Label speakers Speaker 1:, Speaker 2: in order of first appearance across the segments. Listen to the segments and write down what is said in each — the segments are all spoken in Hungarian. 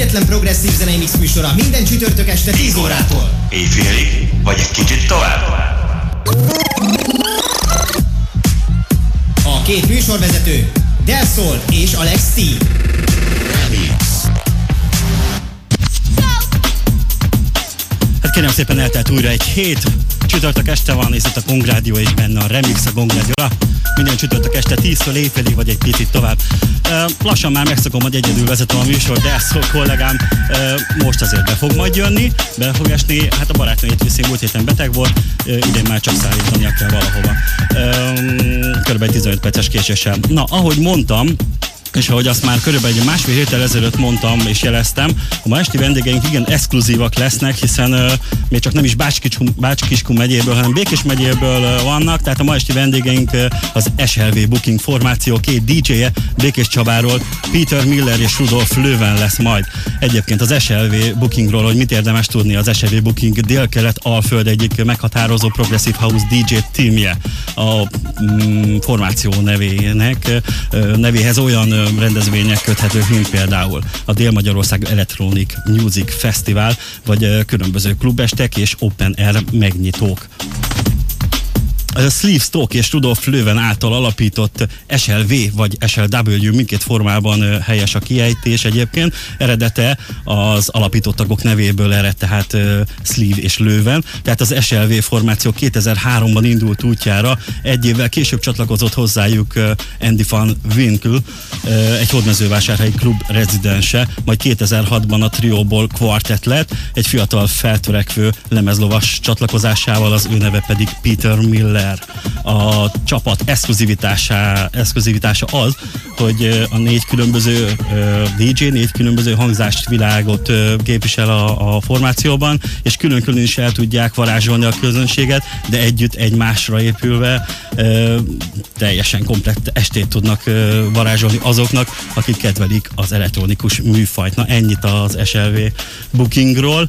Speaker 1: egyetlen progresszív zenei mix műsora minden csütörtök este 10 órától.
Speaker 2: Éjfélig, vagy egy kicsit tovább?
Speaker 1: A két műsorvezető, Del Sol és Alex T.
Speaker 3: Hát kérem szépen eltelt újra egy hét, csütörtök este van, és itt a Gongrádió és benne a remix a Gongrádióra. Minden csütörtök este 10-től éjfélig, vagy egy picit tovább. Lassan már megszokom, hogy egyedül vezetem a műsor, de ezt kollégám uh, most azért be fog majd jönni, be fog esni. Hát a barátnőjét viszi, múlt héten beteg volt, idén már csak szállítania kell valahova. Körülbelül 15 perces késéssel. Na, ahogy mondtam, és ahogy azt már körülbelül egy másfél héttel ezelőtt mondtam és jeleztem, a ma esti vendégeink igen exkluzívak lesznek, hiszen uh, még csak nem is Bácskiskun megyéből, hanem Békés megyéből uh, vannak, tehát a ma esti vendégeink uh, az SLV Booking formáció két DJ-je Békés Csabáról, Peter Miller és Rudolf Löwen lesz majd. Egyébként az SLV Bookingról, hogy mit érdemes tudni, az SLV Booking délkelet Alföld egyik meghatározó Progressive House DJ teamje. A mm, formáció nevének, uh, nevéhez olyan rendezvények köthetők, mint például a Dél-Magyarország Electronic Music Festival, vagy különböző klubestek és open air megnyitók. Sleeve Stock és Rudolf Löwen által alapított SLV vagy SLW mindkét formában helyes a kiejtés egyébként. Eredete az alapított tagok nevéből ered, tehát Sleeve és Löwen. Tehát az SLV formáció 2003-ban indult útjára, egy évvel később csatlakozott hozzájuk Andy van Winkle, egy hódmezővásárhelyi klub rezidense, majd 2006-ban a trióból Quartet lett, egy fiatal feltörekvő lemezlovas csatlakozásával, az ő neve pedig Peter Miller Miller. A csapat exkluzivitása, exkluzivitása az, hogy a négy különböző DJ, négy különböző hangzást világot képvisel a, a formációban, és külön-külön is el tudják varázsolni a közönséget, de együtt egymásra épülve teljesen komplett estét tudnak varázsolni azoknak, akik kedvelik az elektronikus műfajt. Na ennyit az SLV bookingról.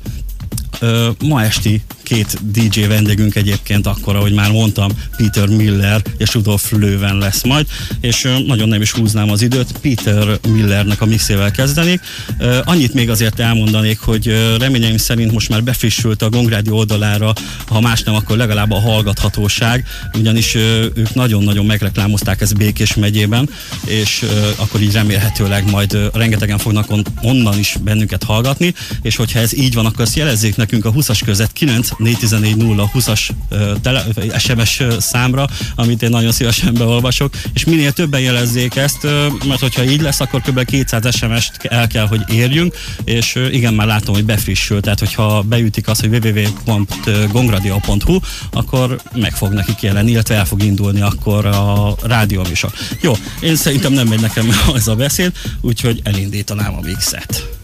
Speaker 3: Ma esti két DJ vendégünk egyébként akkor, ahogy már mondtam, Peter Miller és Rudolf Löwen lesz majd, és nagyon nem is húznám az időt, Peter Millernek a mixével kezdenék. Annyit még azért elmondanék, hogy reményeim szerint most már befrissült a Gongrádi oldalára, ha más nem, akkor legalább a hallgathatóság, ugyanis ők nagyon-nagyon megreklámozták ezt Békés megyében, és akkor így remélhetőleg majd rengetegen fognak onnan is bennünket hallgatni, és hogyha ez így van, akkor azt jelezzék nekünk a 20-as között 9 414 20-as SMS számra, amit én nagyon szívesen beolvasok, és minél többen jelezzék ezt, mert hogyha így lesz, akkor kb. 200 SMS-t el kell, hogy érjünk, és igen, már látom, hogy befrissül, tehát hogyha beütik azt, hogy www.gongradio.hu, akkor meg fog nekik jelenni, illetve el fog indulni akkor a rádió műsor. Jó, én szerintem nem megy nekem ez a beszéd, úgyhogy elindítanám a mixet.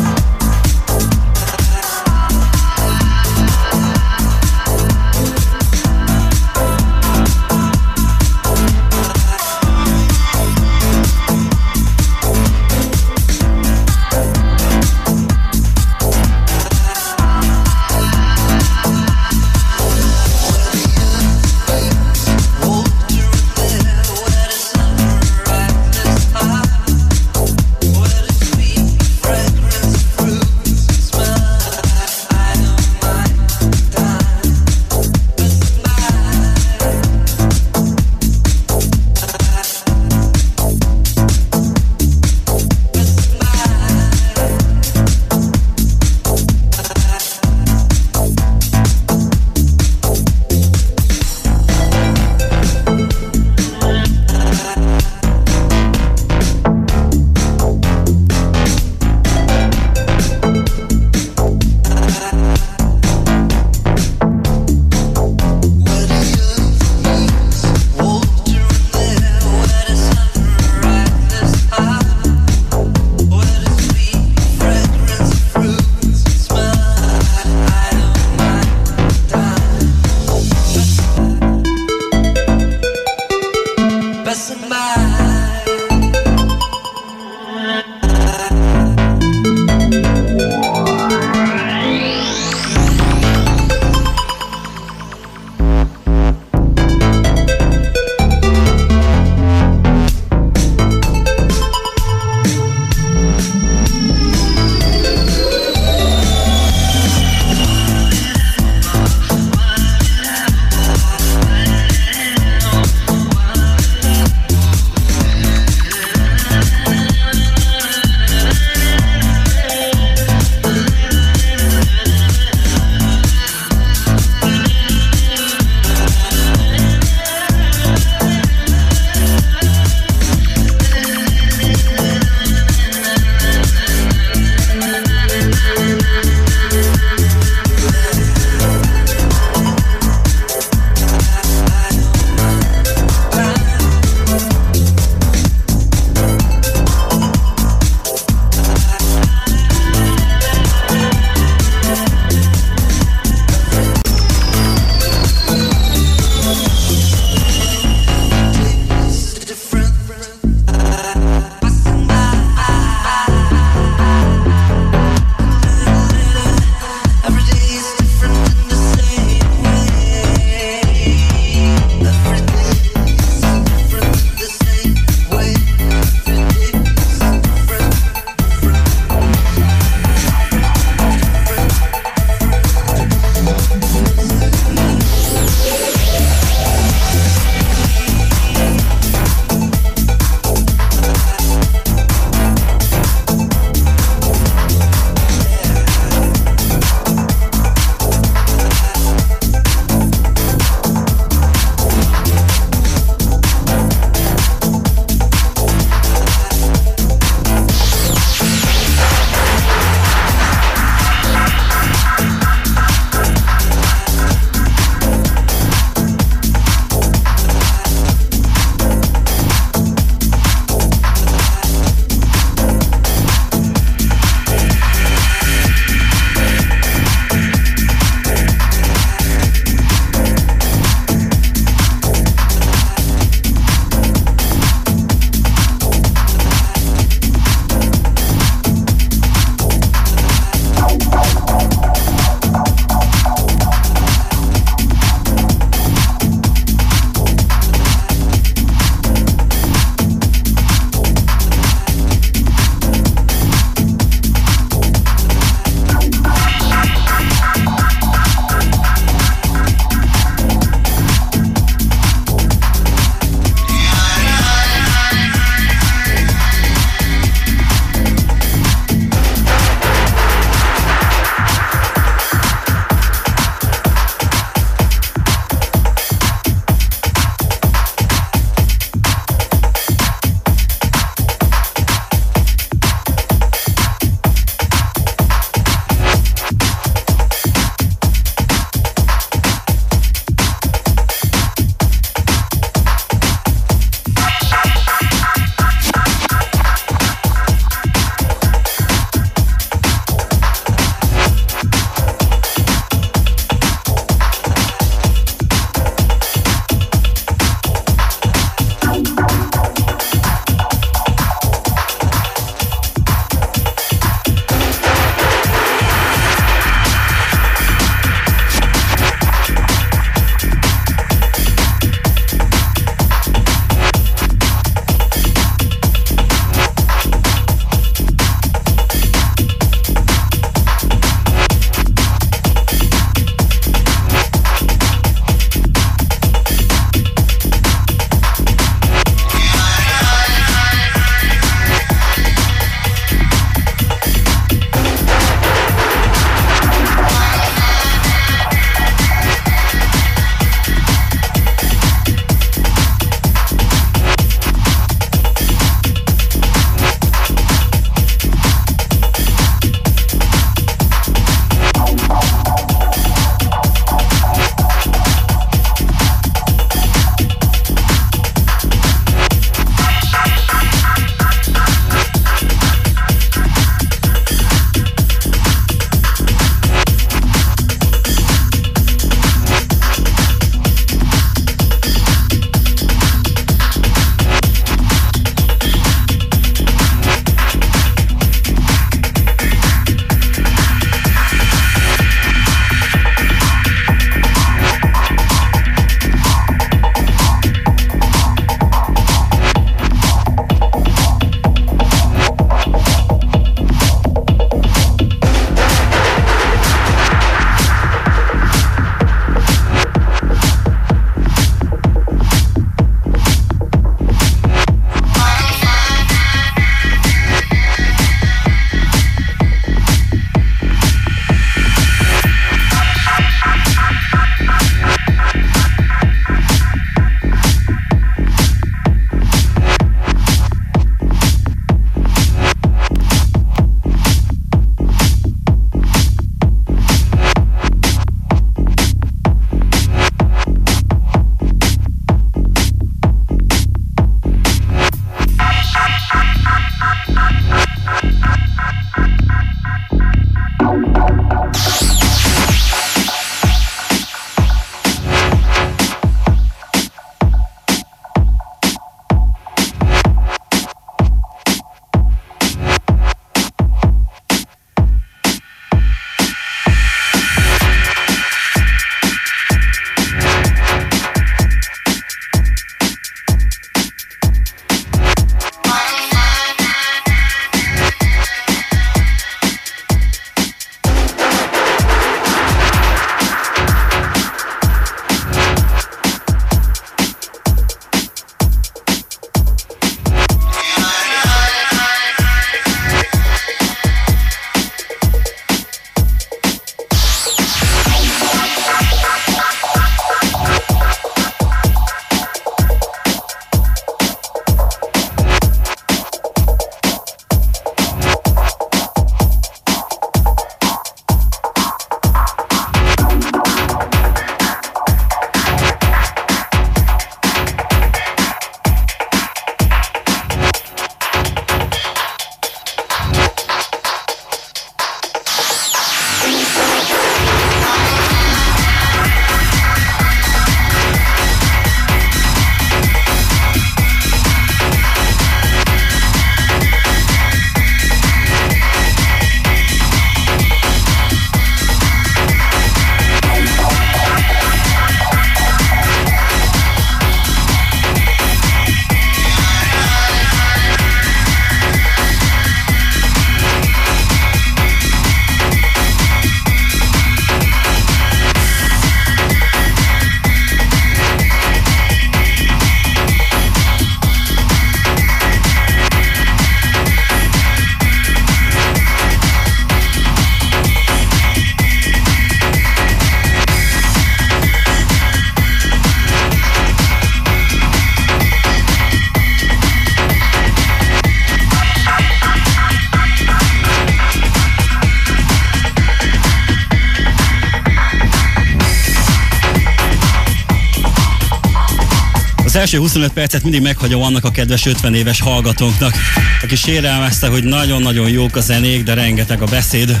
Speaker 3: Első 25 percet mindig meghagyom annak a kedves 50 éves hallgatónknak, aki sérelmezte, hogy nagyon-nagyon jók a zenék, de rengeteg a beszéd,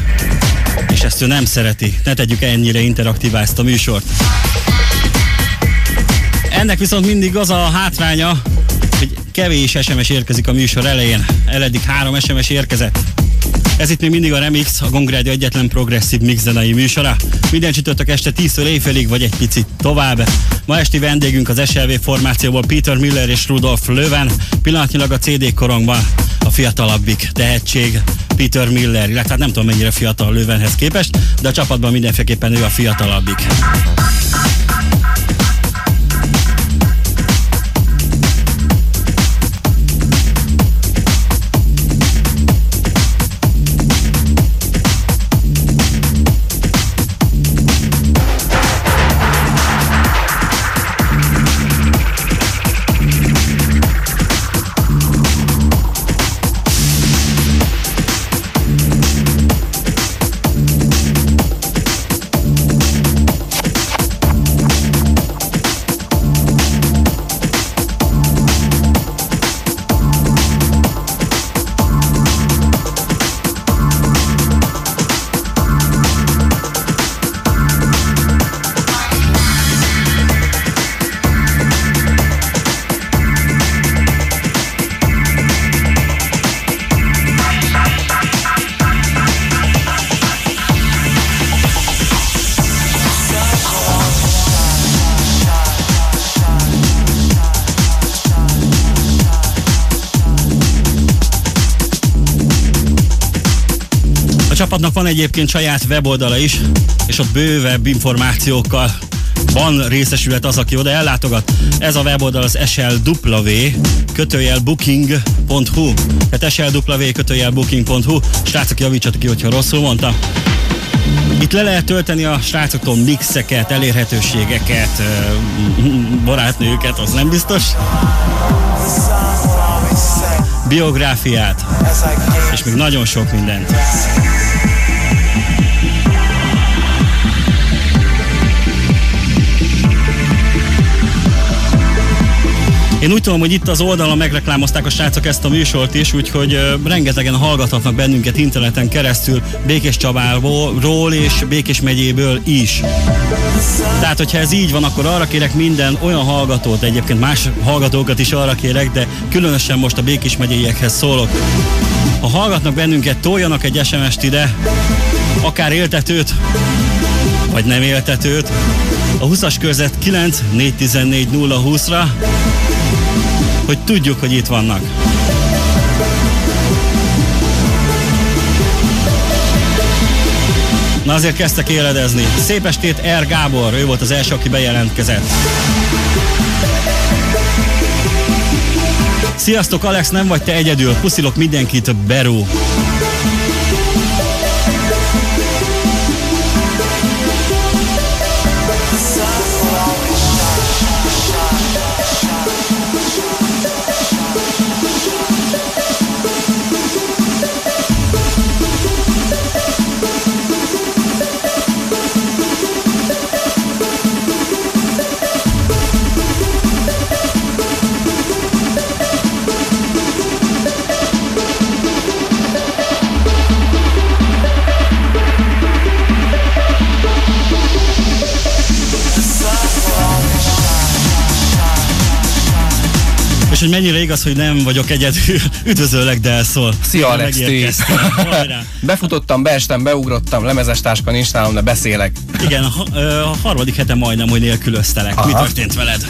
Speaker 3: és ezt ő nem szereti. Ne tegyük ennyire interaktívá ezt a műsort. Ennek viszont mindig az a hátránya, hogy kevés SMS érkezik a műsor elején. Eleddig három SMS érkezett. Ez itt még mindig a Remix, a Gongrádió egyetlen progresszív mix zenei műsora. Minden csütörtök este 10-től éjfélig, vagy egy picit tovább. Ma esti vendégünk az SLV formációból Peter Miller és Rudolf Löwen. Pillanatnyilag a CD korongban a fiatalabbik tehetség Peter Miller, illetve hát nem tudom mennyire fiatal Löwenhez képest, de a csapatban mindenféleképpen ő a fiatalabbik. Van egyébként saját weboldala is, és ott bővebb információkkal van részesület az, aki oda ellátogat. Ez a weboldal az slw kötőjel booking.hu tehát slw kötőjel booking.hu Srácok, javítsatok ki, hogyha rosszul mondtam. Itt le lehet tölteni a srácoktól mixeket, elérhetőségeket, barátnőket, az nem biztos. Biográfiát, és még nagyon sok mindent. Én úgy tudom, hogy itt az oldalon megreklámozták a srácok ezt a műsort is, úgyhogy rengetegen hallgathatnak bennünket interneten keresztül Békés Csabáról és Békés megyéből is. Tehát, hogyha ez így van, akkor arra kérek minden olyan hallgatót, egyébként más hallgatókat is arra kérek, de különösen most a Békés megyeiekhez szólok. Ha hallgatnak bennünket, toljanak egy SMS-t ide, akár éltetőt, vagy nem éltetőt, a 20-as körzet 9 414 020-ra, hogy tudjuk, hogy itt vannak. Na azért kezdtek éledezni. Szép estét R. Gábor, ő volt az első, aki bejelentkezett. Sziasztok Alex, nem vagy te egyedül, puszilok mindenkit, Beru. Hogy mennyire igaz, hogy nem vagyok egyedül. Üdvözöllek, Delszól.
Speaker 4: Szia, Alex. Befutottam, beestem, beugrottam, lemezes táska nincs nálam, de beszélek.
Speaker 3: Igen, a, a harmadik hete majdnem, hogy nélkülöztelek. Aha. Mi történt veled?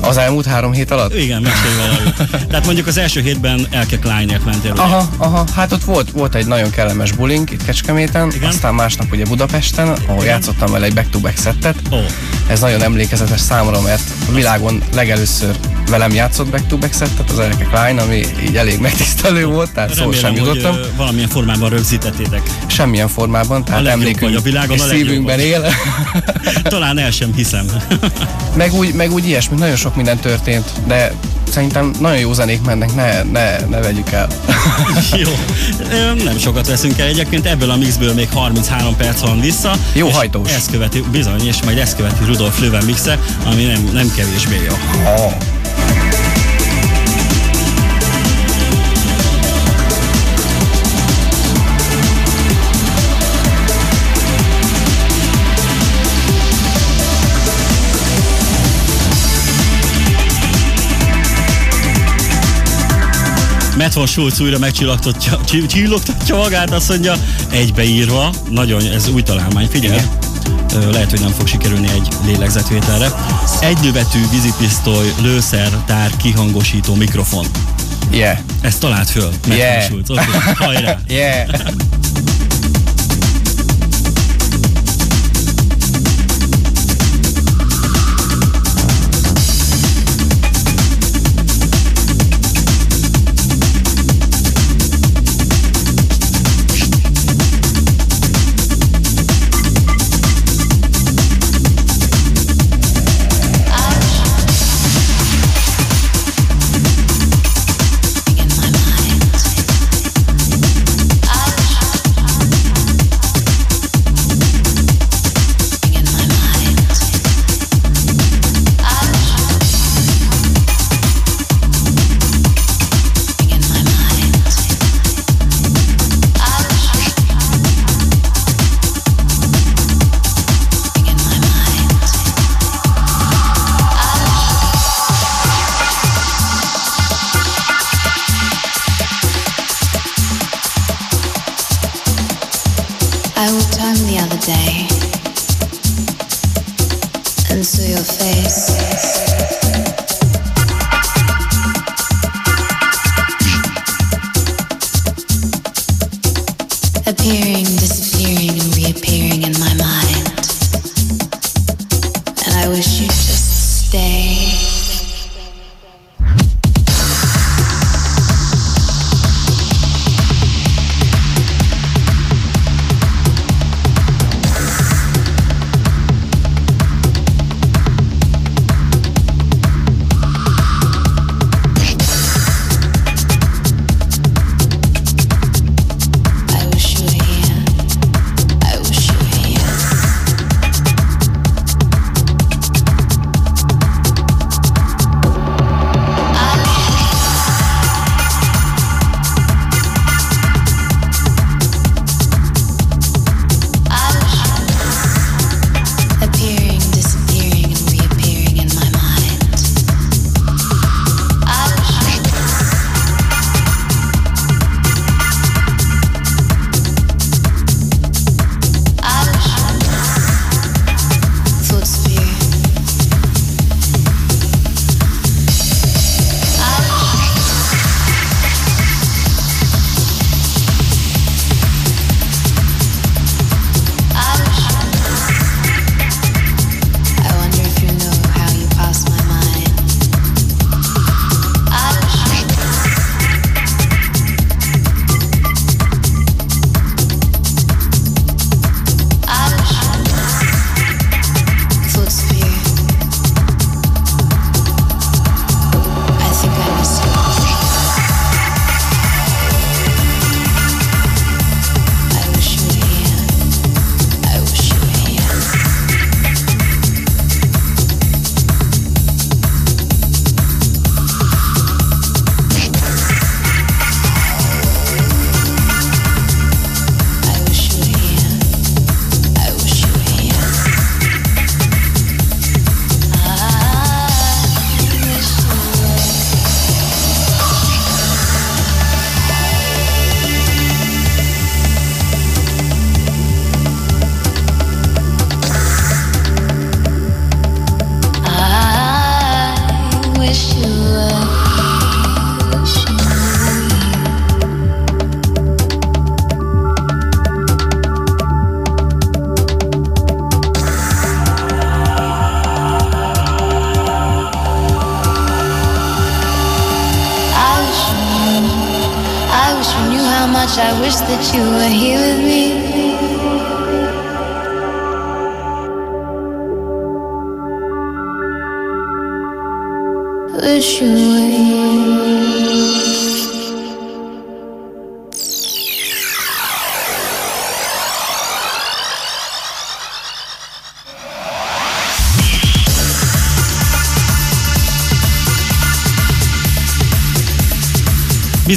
Speaker 4: Az elmúlt három hét alatt?
Speaker 3: Igen, mesélj valamit. Tehát mondjuk az első hétben Elke Kleinért mentél. Ugye?
Speaker 4: Aha, aha, hát ott volt, volt egy nagyon kellemes bulink itt Kecskeméten, Igen? aztán másnap ugye Budapesten, ahol Igen? játszottam vele egy back-to-back szettet.
Speaker 3: Oh.
Speaker 4: Ez nagyon emlékezetes számomra, mert a világon legelőször velem játszott back to back settet, az Erekek Line, ami így elég megtisztelő volt, tehát szó sem
Speaker 3: hogy
Speaker 4: jutottam.
Speaker 3: ö, valamilyen formában rögzítettétek.
Speaker 4: Semmilyen formában, tehát
Speaker 3: legjobb
Speaker 4: emlékünk
Speaker 3: vagy a világon,
Speaker 4: és
Speaker 3: a
Speaker 4: szívünkben él.
Speaker 3: Talán el sem hiszem.
Speaker 4: meg, úgy, meg úgy ilyesmi, nagyon sok minden történt, de szerintem nagyon jó zenék mennek, ne, ne, ne vegyük el.
Speaker 3: Jó, nem sokat veszünk el. Egyébként ebből a mixből még 33 perc van vissza.
Speaker 4: Jó hajtós.
Speaker 3: Ezt követi, bizony, és majd ezt követi Rudolf Löwen mixe, ami nem, nem kevésbé jó.
Speaker 4: Oh.
Speaker 3: Matt von Schulz újra megcsillogtatja csi- csillogtatja magát, azt mondja, egybeírva, nagyon, ez új találmány, figyelj. Ö, Lehet, hogy nem fog sikerülni egy lélegzetvételre. Egy lövetű vízipisztoly, lőszer, tár, kihangosító, mikrofon.
Speaker 4: Yeah.
Speaker 3: Ezt talált föl. Matt
Speaker 4: Yeah.
Speaker 3: Schulz. Oké, hajrá.
Speaker 4: Yeah.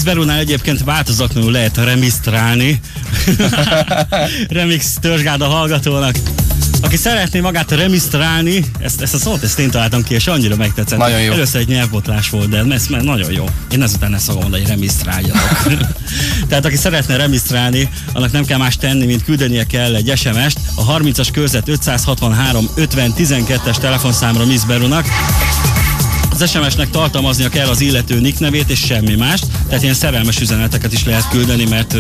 Speaker 3: Miss Berunál egyébként változatlanul lehet remisztrálni. Remix törzsgád a hallgatónak. Aki szeretné magát remisztrálni, ezt, ezt a szót ezt én találtam ki, és annyira megtetszett.
Speaker 4: Nagyon jó.
Speaker 3: Először egy nyelvbotlás volt, de ez már nagyon jó. Én ezután ezt fogom mondani, hogy remisztráljatok. Tehát aki szeretne remisztrálni, annak nem kell más tenni, mint küldenie kell egy SMS-t a 30-as körzet 563 50 12-es telefonszámra Miss Berunak. Az SMS-nek tartalmaznia kell az illető nick nevét és semmi mást, tehát ilyen szerelmes üzeneteket is lehet küldeni, mert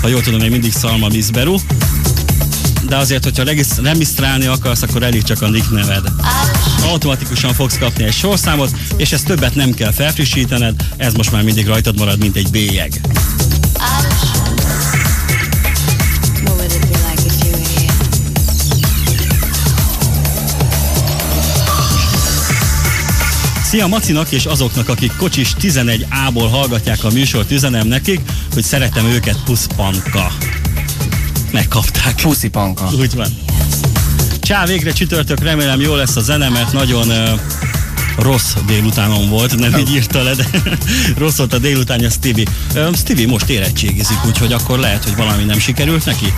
Speaker 3: ha jól tudom, még mindig Szalma Miss Beru. De azért, hogyha regisz- remisztrálni akarsz, akkor elég csak a nick neved. Automatikusan fogsz kapni egy sorszámot, és ezt többet nem kell felfrissítened, ez most már mindig rajtad marad, mint egy bélyeg. Szia Macinak és azoknak, akik kocsis 11A-ból hallgatják a műsort, üzenem nekik, hogy szeretem őket puszpanka. Megkapták.
Speaker 4: Puszi panka.
Speaker 3: Úgy van. Csá, végre csütörtök, remélem jó lesz a zene, mert nagyon uh, rossz délutánom volt, nem így írta le, de rossz volt a délutánja Stevie. Um, Stevie most érettségizik, úgyhogy akkor lehet, hogy valami nem sikerült neki.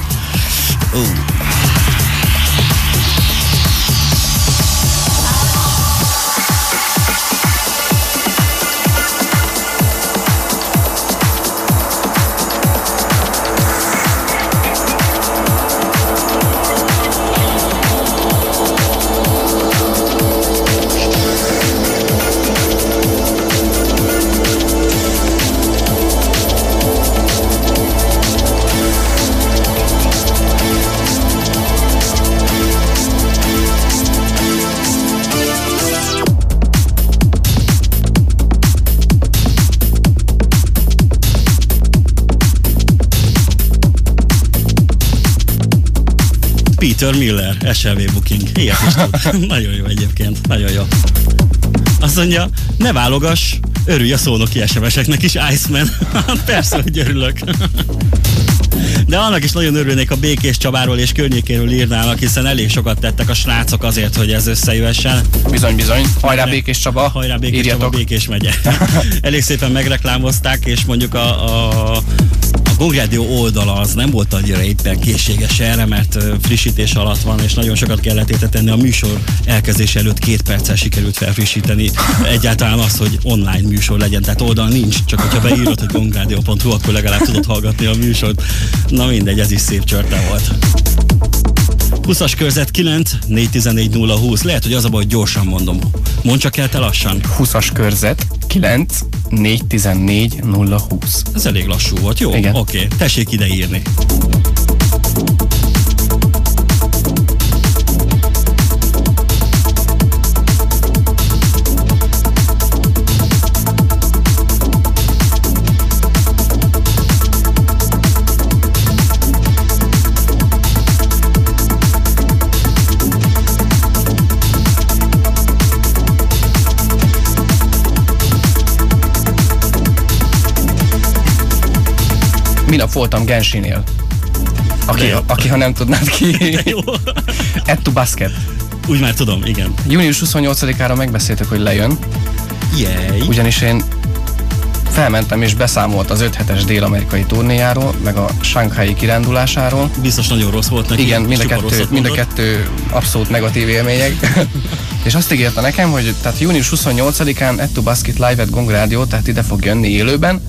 Speaker 3: Uh. Peter Miller, SLV Booking. Ilyet is tud. nagyon jó egyébként, nagyon jó. Azt mondja, ne válogass, örülj a szónoki SMS-eknek is, Iceman. Persze, hogy örülök. De annak is nagyon örülnék, a Békés Csabáról és környékéről írnának, hiszen elég sokat tettek a srácok azért, hogy ez összejöhessen.
Speaker 4: Bizony, bizony. Hajrá Békés Csaba.
Speaker 3: Hajrá Békés
Speaker 4: Írjatok.
Speaker 3: Csaba, Békés megye. Elég szépen megreklámozták, és mondjuk a, a, a Gongrádió oldala az nem volt annyira éppen készséges erre, mert frissítés alatt van, és nagyon sokat kellett érte. A műsor elkezdése előtt két perccel sikerült felfrissíteni egyáltalán az, hogy online műsor legyen. Tehát oldal nincs, csak hogyha beírod, hogy gongrádió.hu, akkor legalább tudod hallgatni a műsort. Na mindegy, ez is szép csörte volt. 20-as körzet 9 414 020. Lehet, hogy az a baj, hogy gyorsan mondom. Mondd csak el te lassan.
Speaker 4: 20-as körzet 9 414 020.
Speaker 3: Ez elég lassú volt, jó?
Speaker 4: Igen.
Speaker 3: Oké, okay. tessék ide írni.
Speaker 4: Minap voltam Gensinél. Aki, aki, ha nem tudnád ki. To basket.
Speaker 3: Úgy már tudom, igen.
Speaker 4: Június 28-ára megbeszéltük, hogy lejön,
Speaker 3: Jej.
Speaker 4: ugyanis én felmentem és beszámolt az 5 hetes dél-amerikai turnéjáról, meg a Shanghai kirándulásáról.
Speaker 3: Biztos nagyon rossz volt neki.
Speaker 4: Igen, mind a, kettő, mind a kettő abszolút negatív élmények. és azt ígérte nekem, hogy tehát június 28-án Etto Basket Live at Gong Radio, tehát ide fog jönni élőben,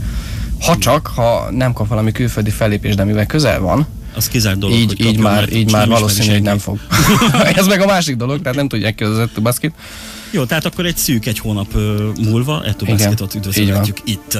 Speaker 4: ha csak, ha nem kap valami külföldi fellépés, de mivel közel van,
Speaker 3: Az kizárt dolog,
Speaker 4: így,
Speaker 3: hogy
Speaker 4: így már,
Speaker 3: mert
Speaker 4: így már valószínű, hogy nem fog. Ez meg a másik dolog, tehát nem tudják ki az Etto Basket.
Speaker 3: Jó, tehát akkor egy szűk egy hónap múlva
Speaker 4: Igen,
Speaker 3: Basketot üdvözölhetjük itt.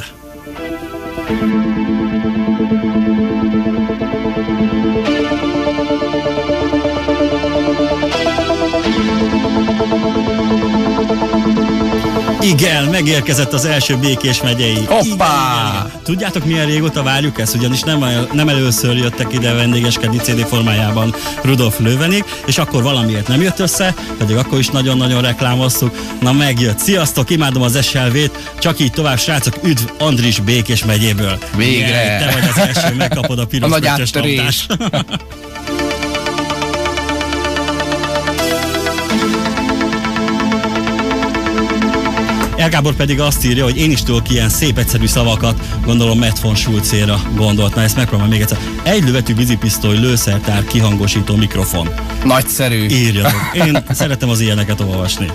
Speaker 3: Igen, megérkezett az első Békés megyei.
Speaker 4: Hoppá!
Speaker 3: Igen, igen, igen. Tudjátok milyen régóta várjuk ezt? Ugyanis nem, nem először jöttek ide vendégeskedni CD formájában Rudolf Löwenig, és akkor valamiért nem jött össze, pedig akkor is nagyon-nagyon reklámoztuk. Na megjött. Sziasztok, imádom az SLV-t, csak így tovább, srácok, üdv Andris Békés megyéből.
Speaker 4: Végre.
Speaker 3: Igen, te vagy az első, megkapod a piros
Speaker 4: A nagy áttörés.
Speaker 3: labdást. Elgábor pedig azt írja, hogy én is tudok ilyen szép egyszerű szavakat, gondolom Matt von Schulzéra gondolt. Na ezt megpróbálom még egyszer. Egy lövetű vízipisztoly, lőszertár, kihangosító mikrofon.
Speaker 4: Nagyszerű.
Speaker 3: Írjatok. Én szeretem az ilyeneket olvasni.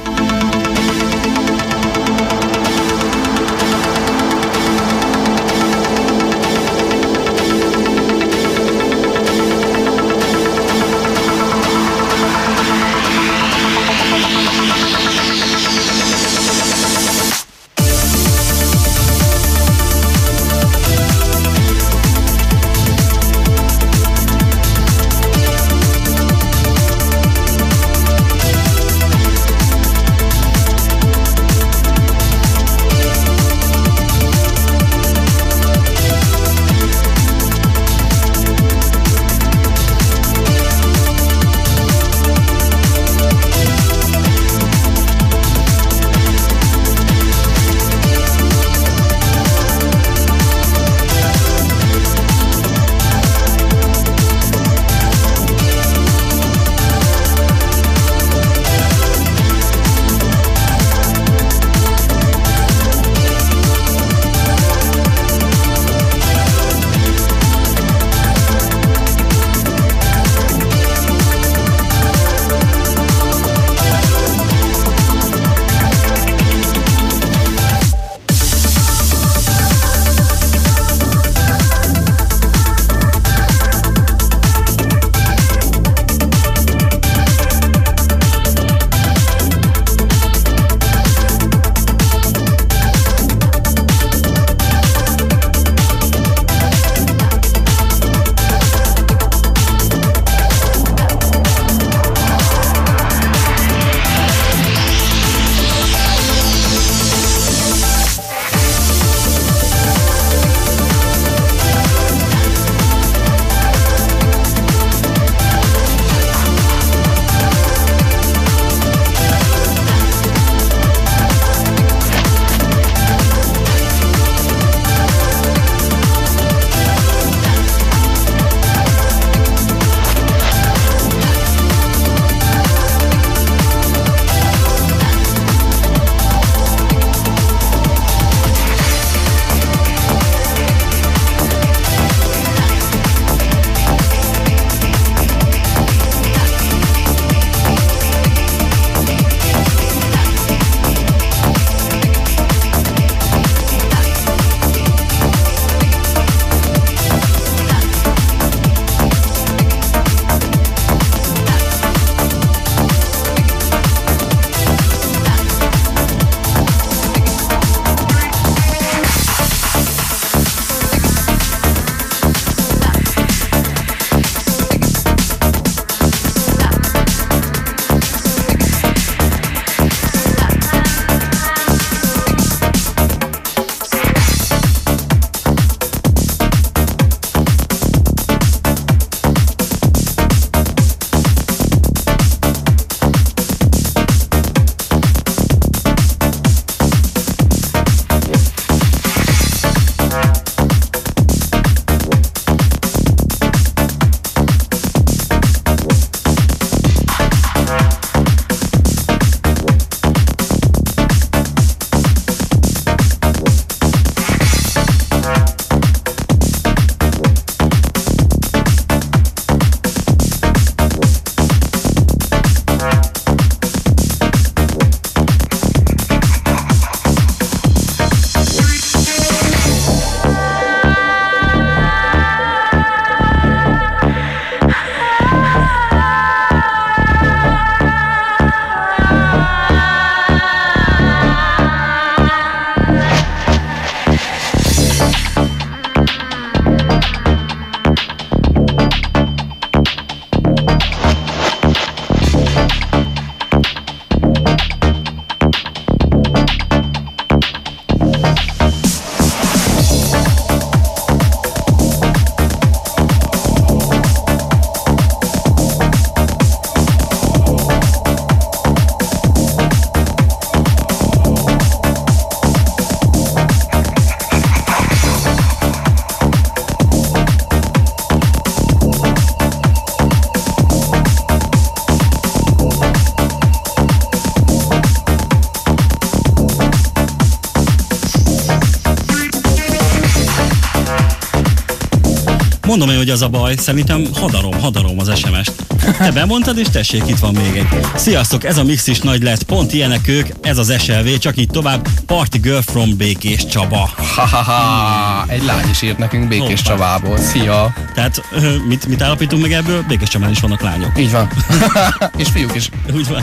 Speaker 3: Mondom én, hogy az a baj, szerintem hadarom, hadarom az SMS-t. Te bemondtad, és tessék, itt van még egy. Sziasztok, ez a mix is nagy lett, pont ilyenek ők, ez az SLV, csak így tovább, Party Girl from Békés Csaba.
Speaker 4: Ha-ha-ha, egy lány is írt nekünk Békés
Speaker 3: Hoppá.
Speaker 4: Csabából. Szia!
Speaker 3: Tehát mit, mit állapítunk meg ebből? Békés Csabán is vannak lányok.
Speaker 4: Így van. és fiúk is.
Speaker 3: Úgy van.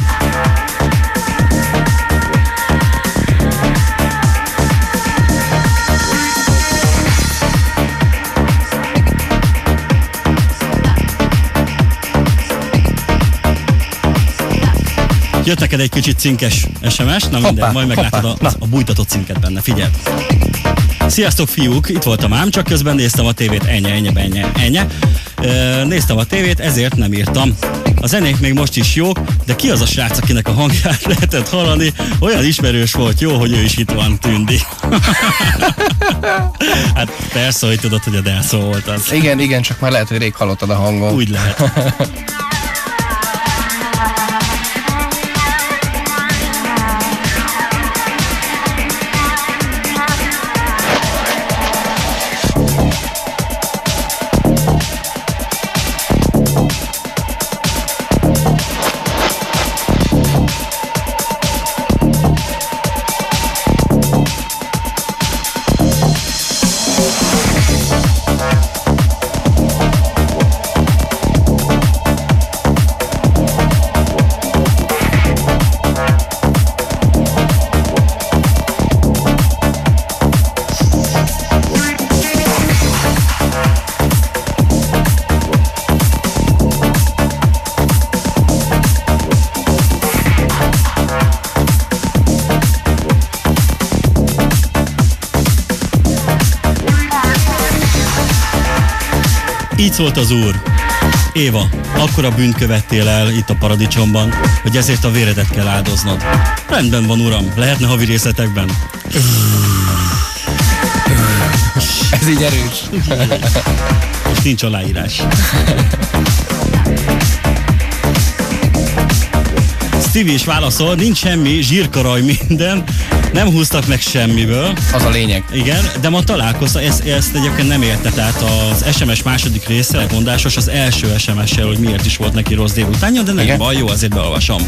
Speaker 3: Jött neked egy kicsit cinkes SMS, na minden,
Speaker 4: Hoppá,
Speaker 3: majd meglátod a,
Speaker 4: hoppá,
Speaker 3: a bújtatott cinket benne, figyeld. Sziasztok fiúk, itt voltam ám, csak közben néztem a tévét, ennyi, ennyi, ennyi, ennyi. Ö, Néztem a tévét, ezért nem írtam. A zenék még most is jók, de ki az a srác, akinek a hangját lehetett hallani? Olyan ismerős volt, jó, hogy ő is itt van, Tündi. hát persze, hogy tudod, hogy a Delszó volt az.
Speaker 4: Igen, igen, csak már lehet, hogy rég hallottad a hangon.
Speaker 3: Úgy lehet. szólt az úr. Éva, akkora bűnt követtél el itt a paradicsomban, hogy ezért a véredet kell áldoznod. Rendben van, uram, lehetne havi részletekben.
Speaker 4: Ez így erős.
Speaker 3: Most nincs aláírás. Stevie is válaszol, nincs semmi, zsírkaraj minden, nem húztak meg semmiből.
Speaker 4: Az a lényeg.
Speaker 3: Igen, de ma találkoztam, ezt, ezt egyébként nem érte, tehát az SMS második része mondásos az első SMS-sel, hogy miért is volt neki rossz délutánja, de nem baj, jó, azért beolvasom.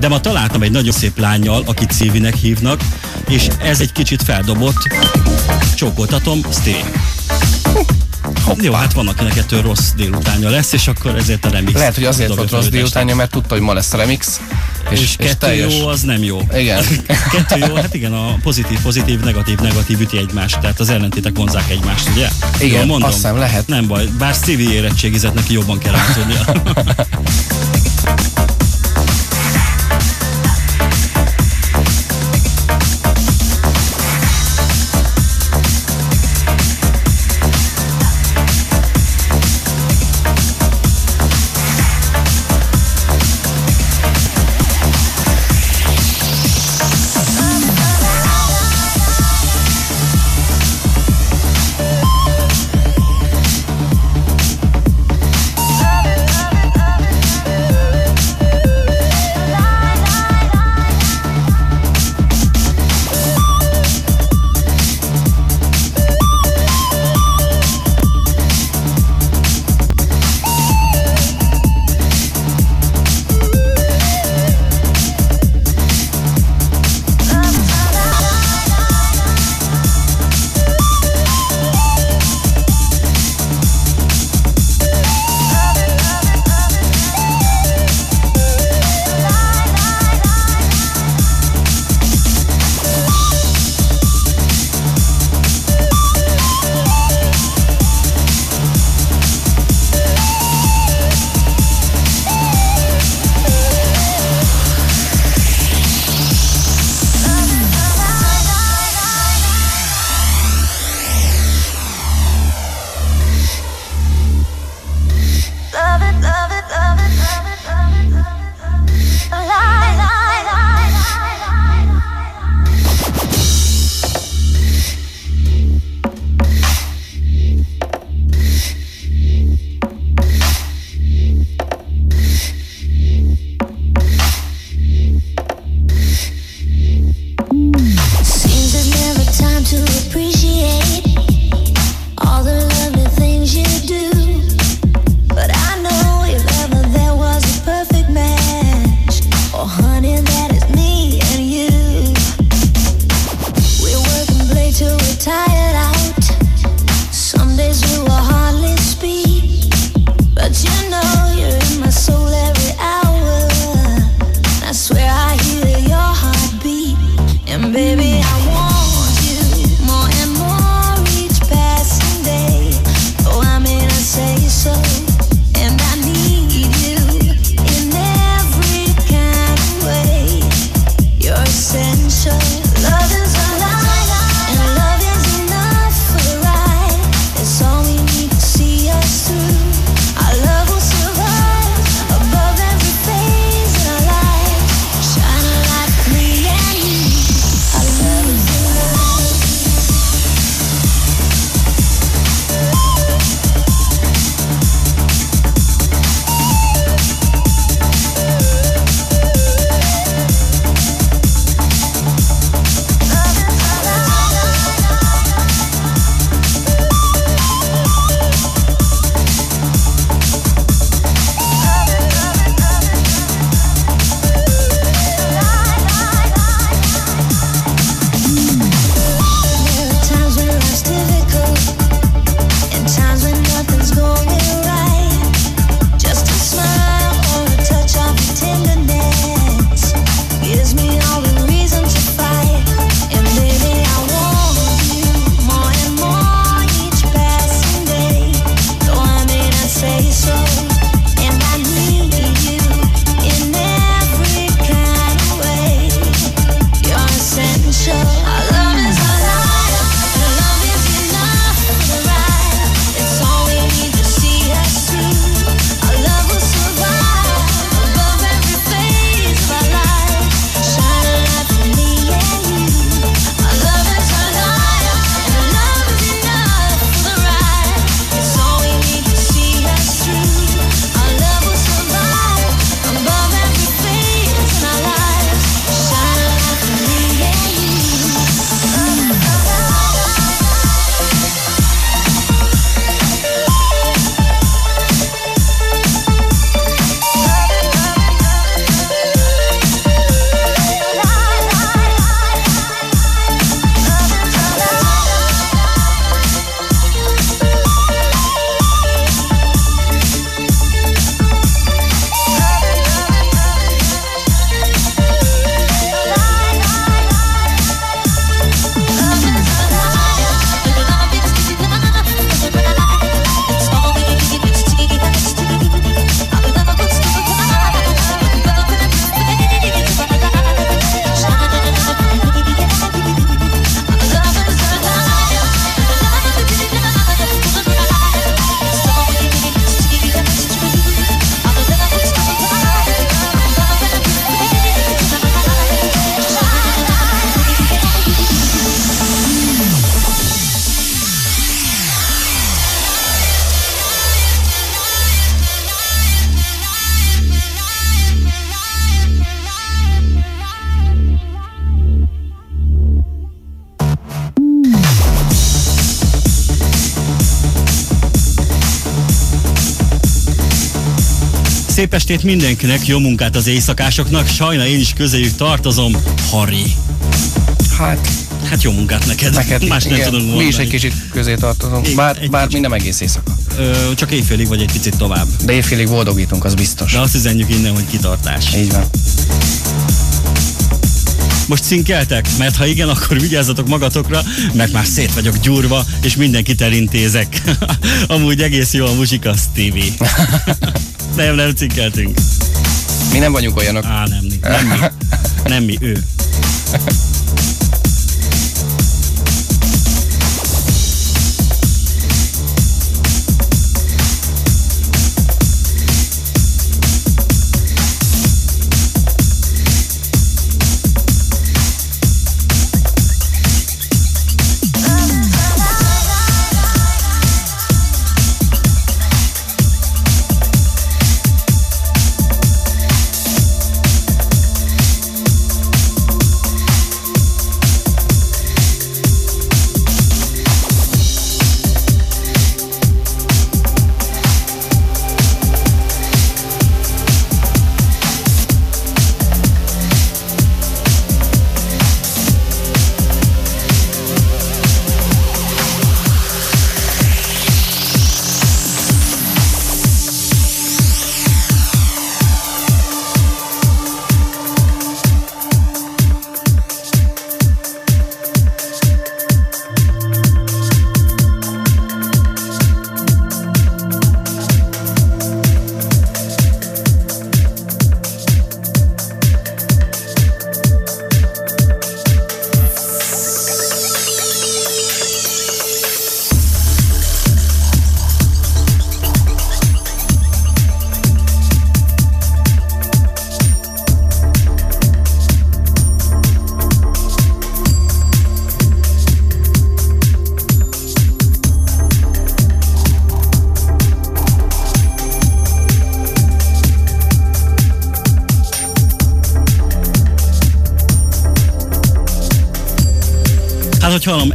Speaker 3: De ma találtam egy nagyon szép lányjal, akit Szívinek hívnak, és ez egy kicsit feldobott. Csókoltatom, Stay. Jó, hát van, akinek ettől rossz délutánja lesz, és akkor ezért a remix.
Speaker 4: Lehet, hogy azért volt rossz délutánja, mert tudta, hogy ma lesz remix.
Speaker 3: És, és kettő
Speaker 4: teljes.
Speaker 3: jó, az nem jó.
Speaker 4: Igen.
Speaker 3: Kettő jó, hát igen, a pozitív, pozitív, negatív, negatív üti egymást, tehát az ellentétek vonzák egymást, ugye?
Speaker 4: Igen,
Speaker 3: Jól mondom?
Speaker 4: azt hiszem, lehet.
Speaker 3: Nem baj, bár Stevie érettségizett neki jobban kell átudnia. estét mindenkinek, jó munkát az éjszakásoknak, sajna én is közéjük tartozom, Harry.
Speaker 4: Hát,
Speaker 3: Hát jó munkát neked,
Speaker 4: neked
Speaker 3: más nem
Speaker 4: igen,
Speaker 3: tudunk mondani.
Speaker 4: mi is egy kicsit közé tartozunk, bár,
Speaker 3: egy
Speaker 4: bár
Speaker 3: kicsit.
Speaker 4: mi nem egész éjszaka.
Speaker 3: Ö, csak éjfélig vagy egy picit tovább.
Speaker 4: De évfélig boldogítunk, az biztos.
Speaker 3: De azt üzenjük innen, hogy kitartás.
Speaker 4: Így van.
Speaker 3: Most szinkeltek? Mert ha igen, akkor vigyázzatok magatokra, mert már szét vagyok gyúrva, és mindenkit elintézek. Amúgy egész jó a muzsika, Stevie. nem, nem cinkeltünk.
Speaker 4: Mi nem vagyunk olyanok.
Speaker 3: Á, nem, mi. nem mi. Nem mi, ő.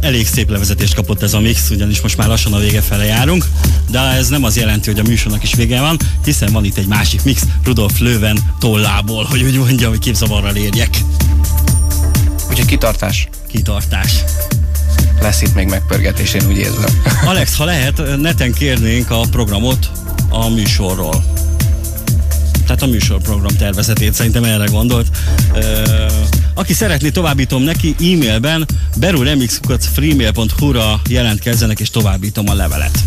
Speaker 3: Elég szép levezetést kapott ez a mix, ugyanis most már lassan a vége fele járunk, de ez nem az jelenti, hogy a műsornak is vége van, hiszen van itt egy másik mix, Rudolf Löwen tollából, hogy úgy mondjam, hogy képzavarral érjek.
Speaker 4: Úgyhogy kitartás.
Speaker 3: Kitartás.
Speaker 4: Lesz itt még megpörgetés, én úgy érzem.
Speaker 3: Alex, ha lehet, neten kérnénk a programot a műsorról. Tehát a műsorprogram tervezetét szerintem erre gondolt. Ö, aki szeretné, továbbítom neki e-mailben beruremixkukat.freemail.hu-ra jelentkezzenek és továbbítom a levelet.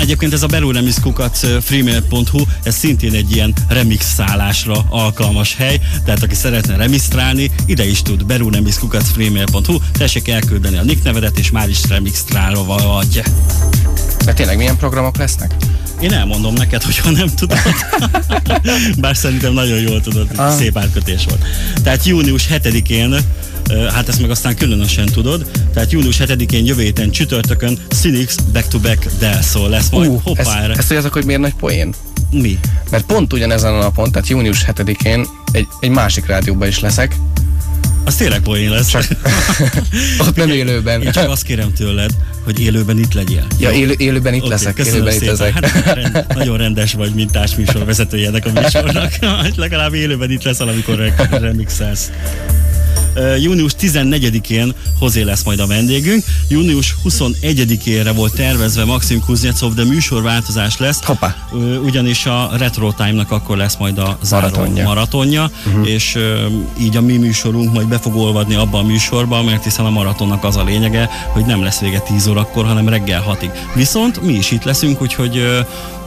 Speaker 3: Egyébként ez a beruremixkukat freemail.hu, ez szintén egy ilyen remix szállásra alkalmas hely, tehát aki szeretne remisztrálni, ide is tud beruremixkukat freemail.hu, tessék elküldeni a nick nevedet, és már is remixtrálva vagy.
Speaker 4: De tényleg milyen programok lesznek?
Speaker 3: Én elmondom neked, hogyha nem tudod. Bár szerintem nagyon jól tudod,
Speaker 4: Ah.
Speaker 3: szép átkötés volt. Tehát június 7-én, ö, hát ezt meg aztán különösen tudod, tehát június 7-én jövő héten csütörtökön Cynics Back to Back Del Sol lesz majd.
Speaker 4: Ú,
Speaker 3: Hoppá,
Speaker 4: ezt, ezt hogy miért nagy poén?
Speaker 3: Mi?
Speaker 4: Mert pont ugyanezen a napon, tehát június 7-én egy, egy másik rádióban is leszek,
Speaker 3: Az tényleg poén lesz.
Speaker 4: Csak- ott nem élőben.
Speaker 3: Én csak azt kérem tőled, hogy élőben itt legyél.
Speaker 4: Ja, élő, élőben itt
Speaker 3: Oké,
Speaker 4: leszek, élőben itt leszek.
Speaker 3: Hát, rend, nagyon rendes vagy, mint társműsor vezetője ennek a műsornak. Hát legalább élőben itt leszel, amikor re- remixelsz. Június 14-én Hozé lesz majd a vendégünk. Június 21-ére volt tervezve Maxim Kuznetsov, de műsorváltozás lesz.
Speaker 4: Hoppá.
Speaker 3: Ugyanis a Retro Time-nak akkor lesz majd a záró
Speaker 4: Maratonja.
Speaker 3: maratonja, uh-huh. és így a mi műsorunk majd be fog olvadni abba a műsorba, mert hiszen a maratonnak az a lényege, hogy nem lesz vége 10 órakor, hanem reggel 6-ig. Viszont mi is itt leszünk, úgyhogy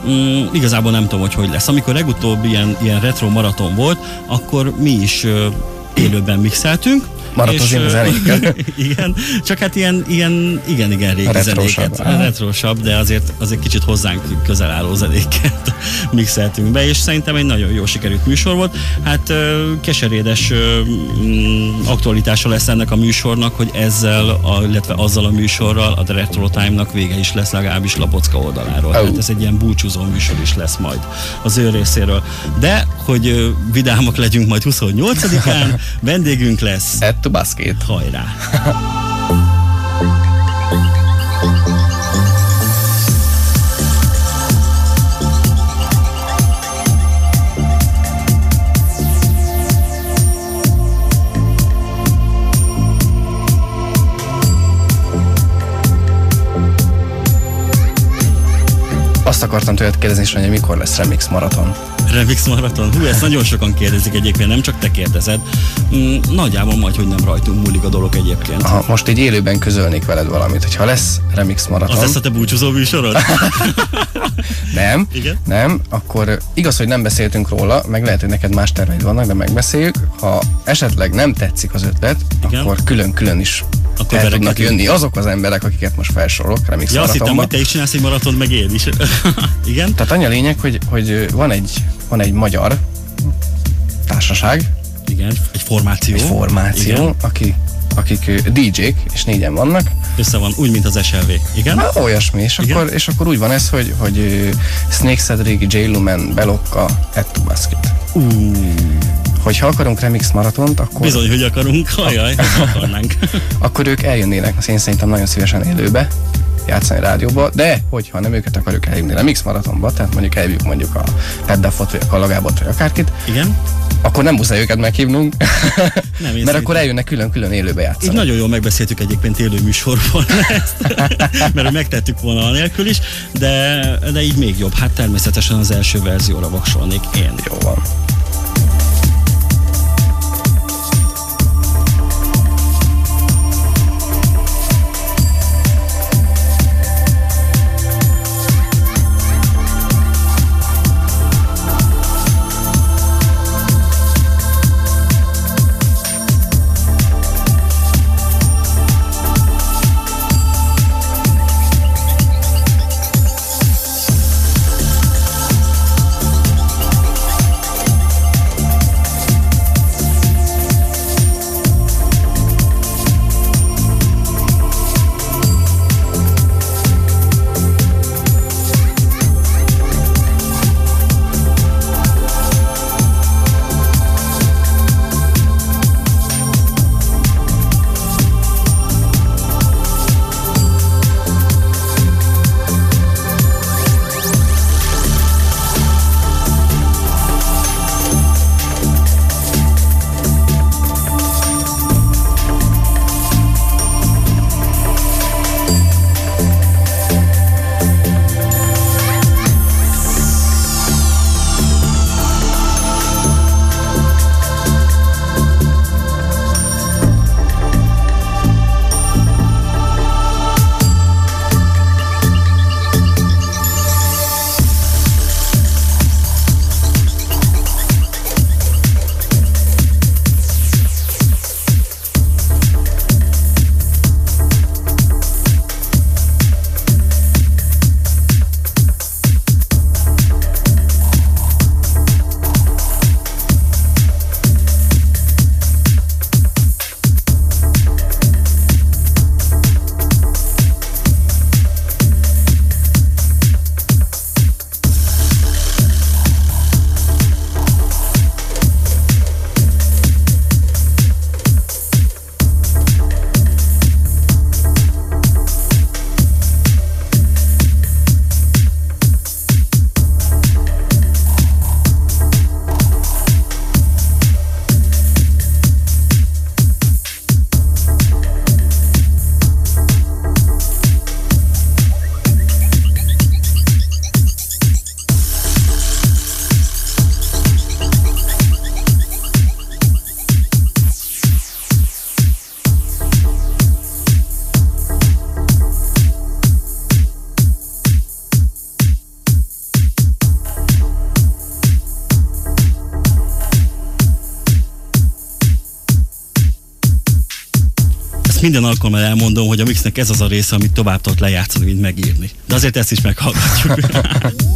Speaker 3: mm, igazából nem tudom, hogy hogy lesz. Amikor legutóbb ilyen, ilyen retro maraton volt, akkor mi is élőben mixeltünk,
Speaker 4: Maratozni
Speaker 3: és, ö,
Speaker 4: zenékkel.
Speaker 3: igen, csak hát ilyen, ilyen igen, igen, régi
Speaker 4: Retrósabb.
Speaker 3: zenéket. Retrosabb, de azért, azért kicsit hozzánk közel álló zenéket mixeltünk be, és szerintem egy nagyon jó sikerült műsor volt. Hát keserédes mm, aktualitása lesz ennek a műsornak, hogy ezzel, a, illetve azzal a műsorral a Retro Time-nak vége is lesz legalábbis Lapocka oldaláról.
Speaker 4: Ó.
Speaker 3: Hát ez egy ilyen búcsúzó műsor is lesz majd az ő részéről. De, hogy vidámak legyünk majd 28-án, vendégünk lesz
Speaker 4: to basket.
Speaker 3: Hajrá!
Speaker 4: Azt akartam tőled kérdezni, hogy mikor lesz Remix Maraton.
Speaker 3: Remix maraton? Hú, ezt nagyon sokan kérdezik egyébként, nem csak te kérdezed. Mm, nagyjából majd, hogy nem rajtunk múlik a dolog egyébként.
Speaker 4: Ha most így élőben közölnék veled valamit, hogyha lesz Remix Maraton.
Speaker 3: Az lesz a te búcsúzó műsorod?
Speaker 4: Nem,
Speaker 3: Igen?
Speaker 4: nem, akkor igaz, hogy nem beszéltünk róla, meg lehet, hogy neked más terveid vannak, de megbeszéljük. Ha esetleg nem tetszik az ötlet,
Speaker 3: Igen.
Speaker 4: akkor külön-külön is
Speaker 3: Akkor
Speaker 4: el tudnak jönni azok az emberek, akiket most felsorolok Remix
Speaker 3: ja, azt hittem,
Speaker 4: Maratonba.
Speaker 3: hogy te is csinálsz egy maraton, meg én is. Igen?
Speaker 4: Tehát annyi a lényeg, hogy, hogy van, egy, van egy magyar társaság,
Speaker 3: Igen, egy formáció.
Speaker 4: egy formáció,
Speaker 3: Igen.
Speaker 4: aki, akik DJ-k, és négyen vannak,
Speaker 3: Össze van, úgy, mint az SLV. Igen?
Speaker 4: Hát olyasmi, és
Speaker 3: Igen.
Speaker 4: akkor, és akkor úgy van ez, hogy, hogy Snake Cedric, J. Lumen, Belokka, Ettu Basket.
Speaker 3: Ú,
Speaker 4: Hogyha akarunk remix maratont, akkor,
Speaker 3: bizony, hogy akarunk. Ajaj, ezt akarnánk.
Speaker 4: akkor ők eljönnének, azt én szerintem nagyon szívesen élőbe játszani rádióba, de hogyha nem őket akarjuk eljönni remix maratonba, tehát mondjuk eljövjük mondjuk a Peddafot, vagy a Kalagábot, vagy akárkit,
Speaker 3: Igen?
Speaker 4: akkor nem muszáj őket meghívnunk,
Speaker 3: Nem,
Speaker 4: mert
Speaker 3: szerintem-
Speaker 4: akkor eljönnek külön-külön élőbe
Speaker 3: Így
Speaker 4: játszani.
Speaker 3: nagyon jól megbeszéltük egyébként élő műsorban ezt, mert megtettük volna anélkül is, de, de így még jobb. Hát természetesen az első verzióra voksolnék én.
Speaker 4: Jó van.
Speaker 3: Minden alkalommal elmondom, hogy a mixnek ez az a része, amit tovább tudott lejátszani, mint megírni. De azért ezt is meghallgatjuk.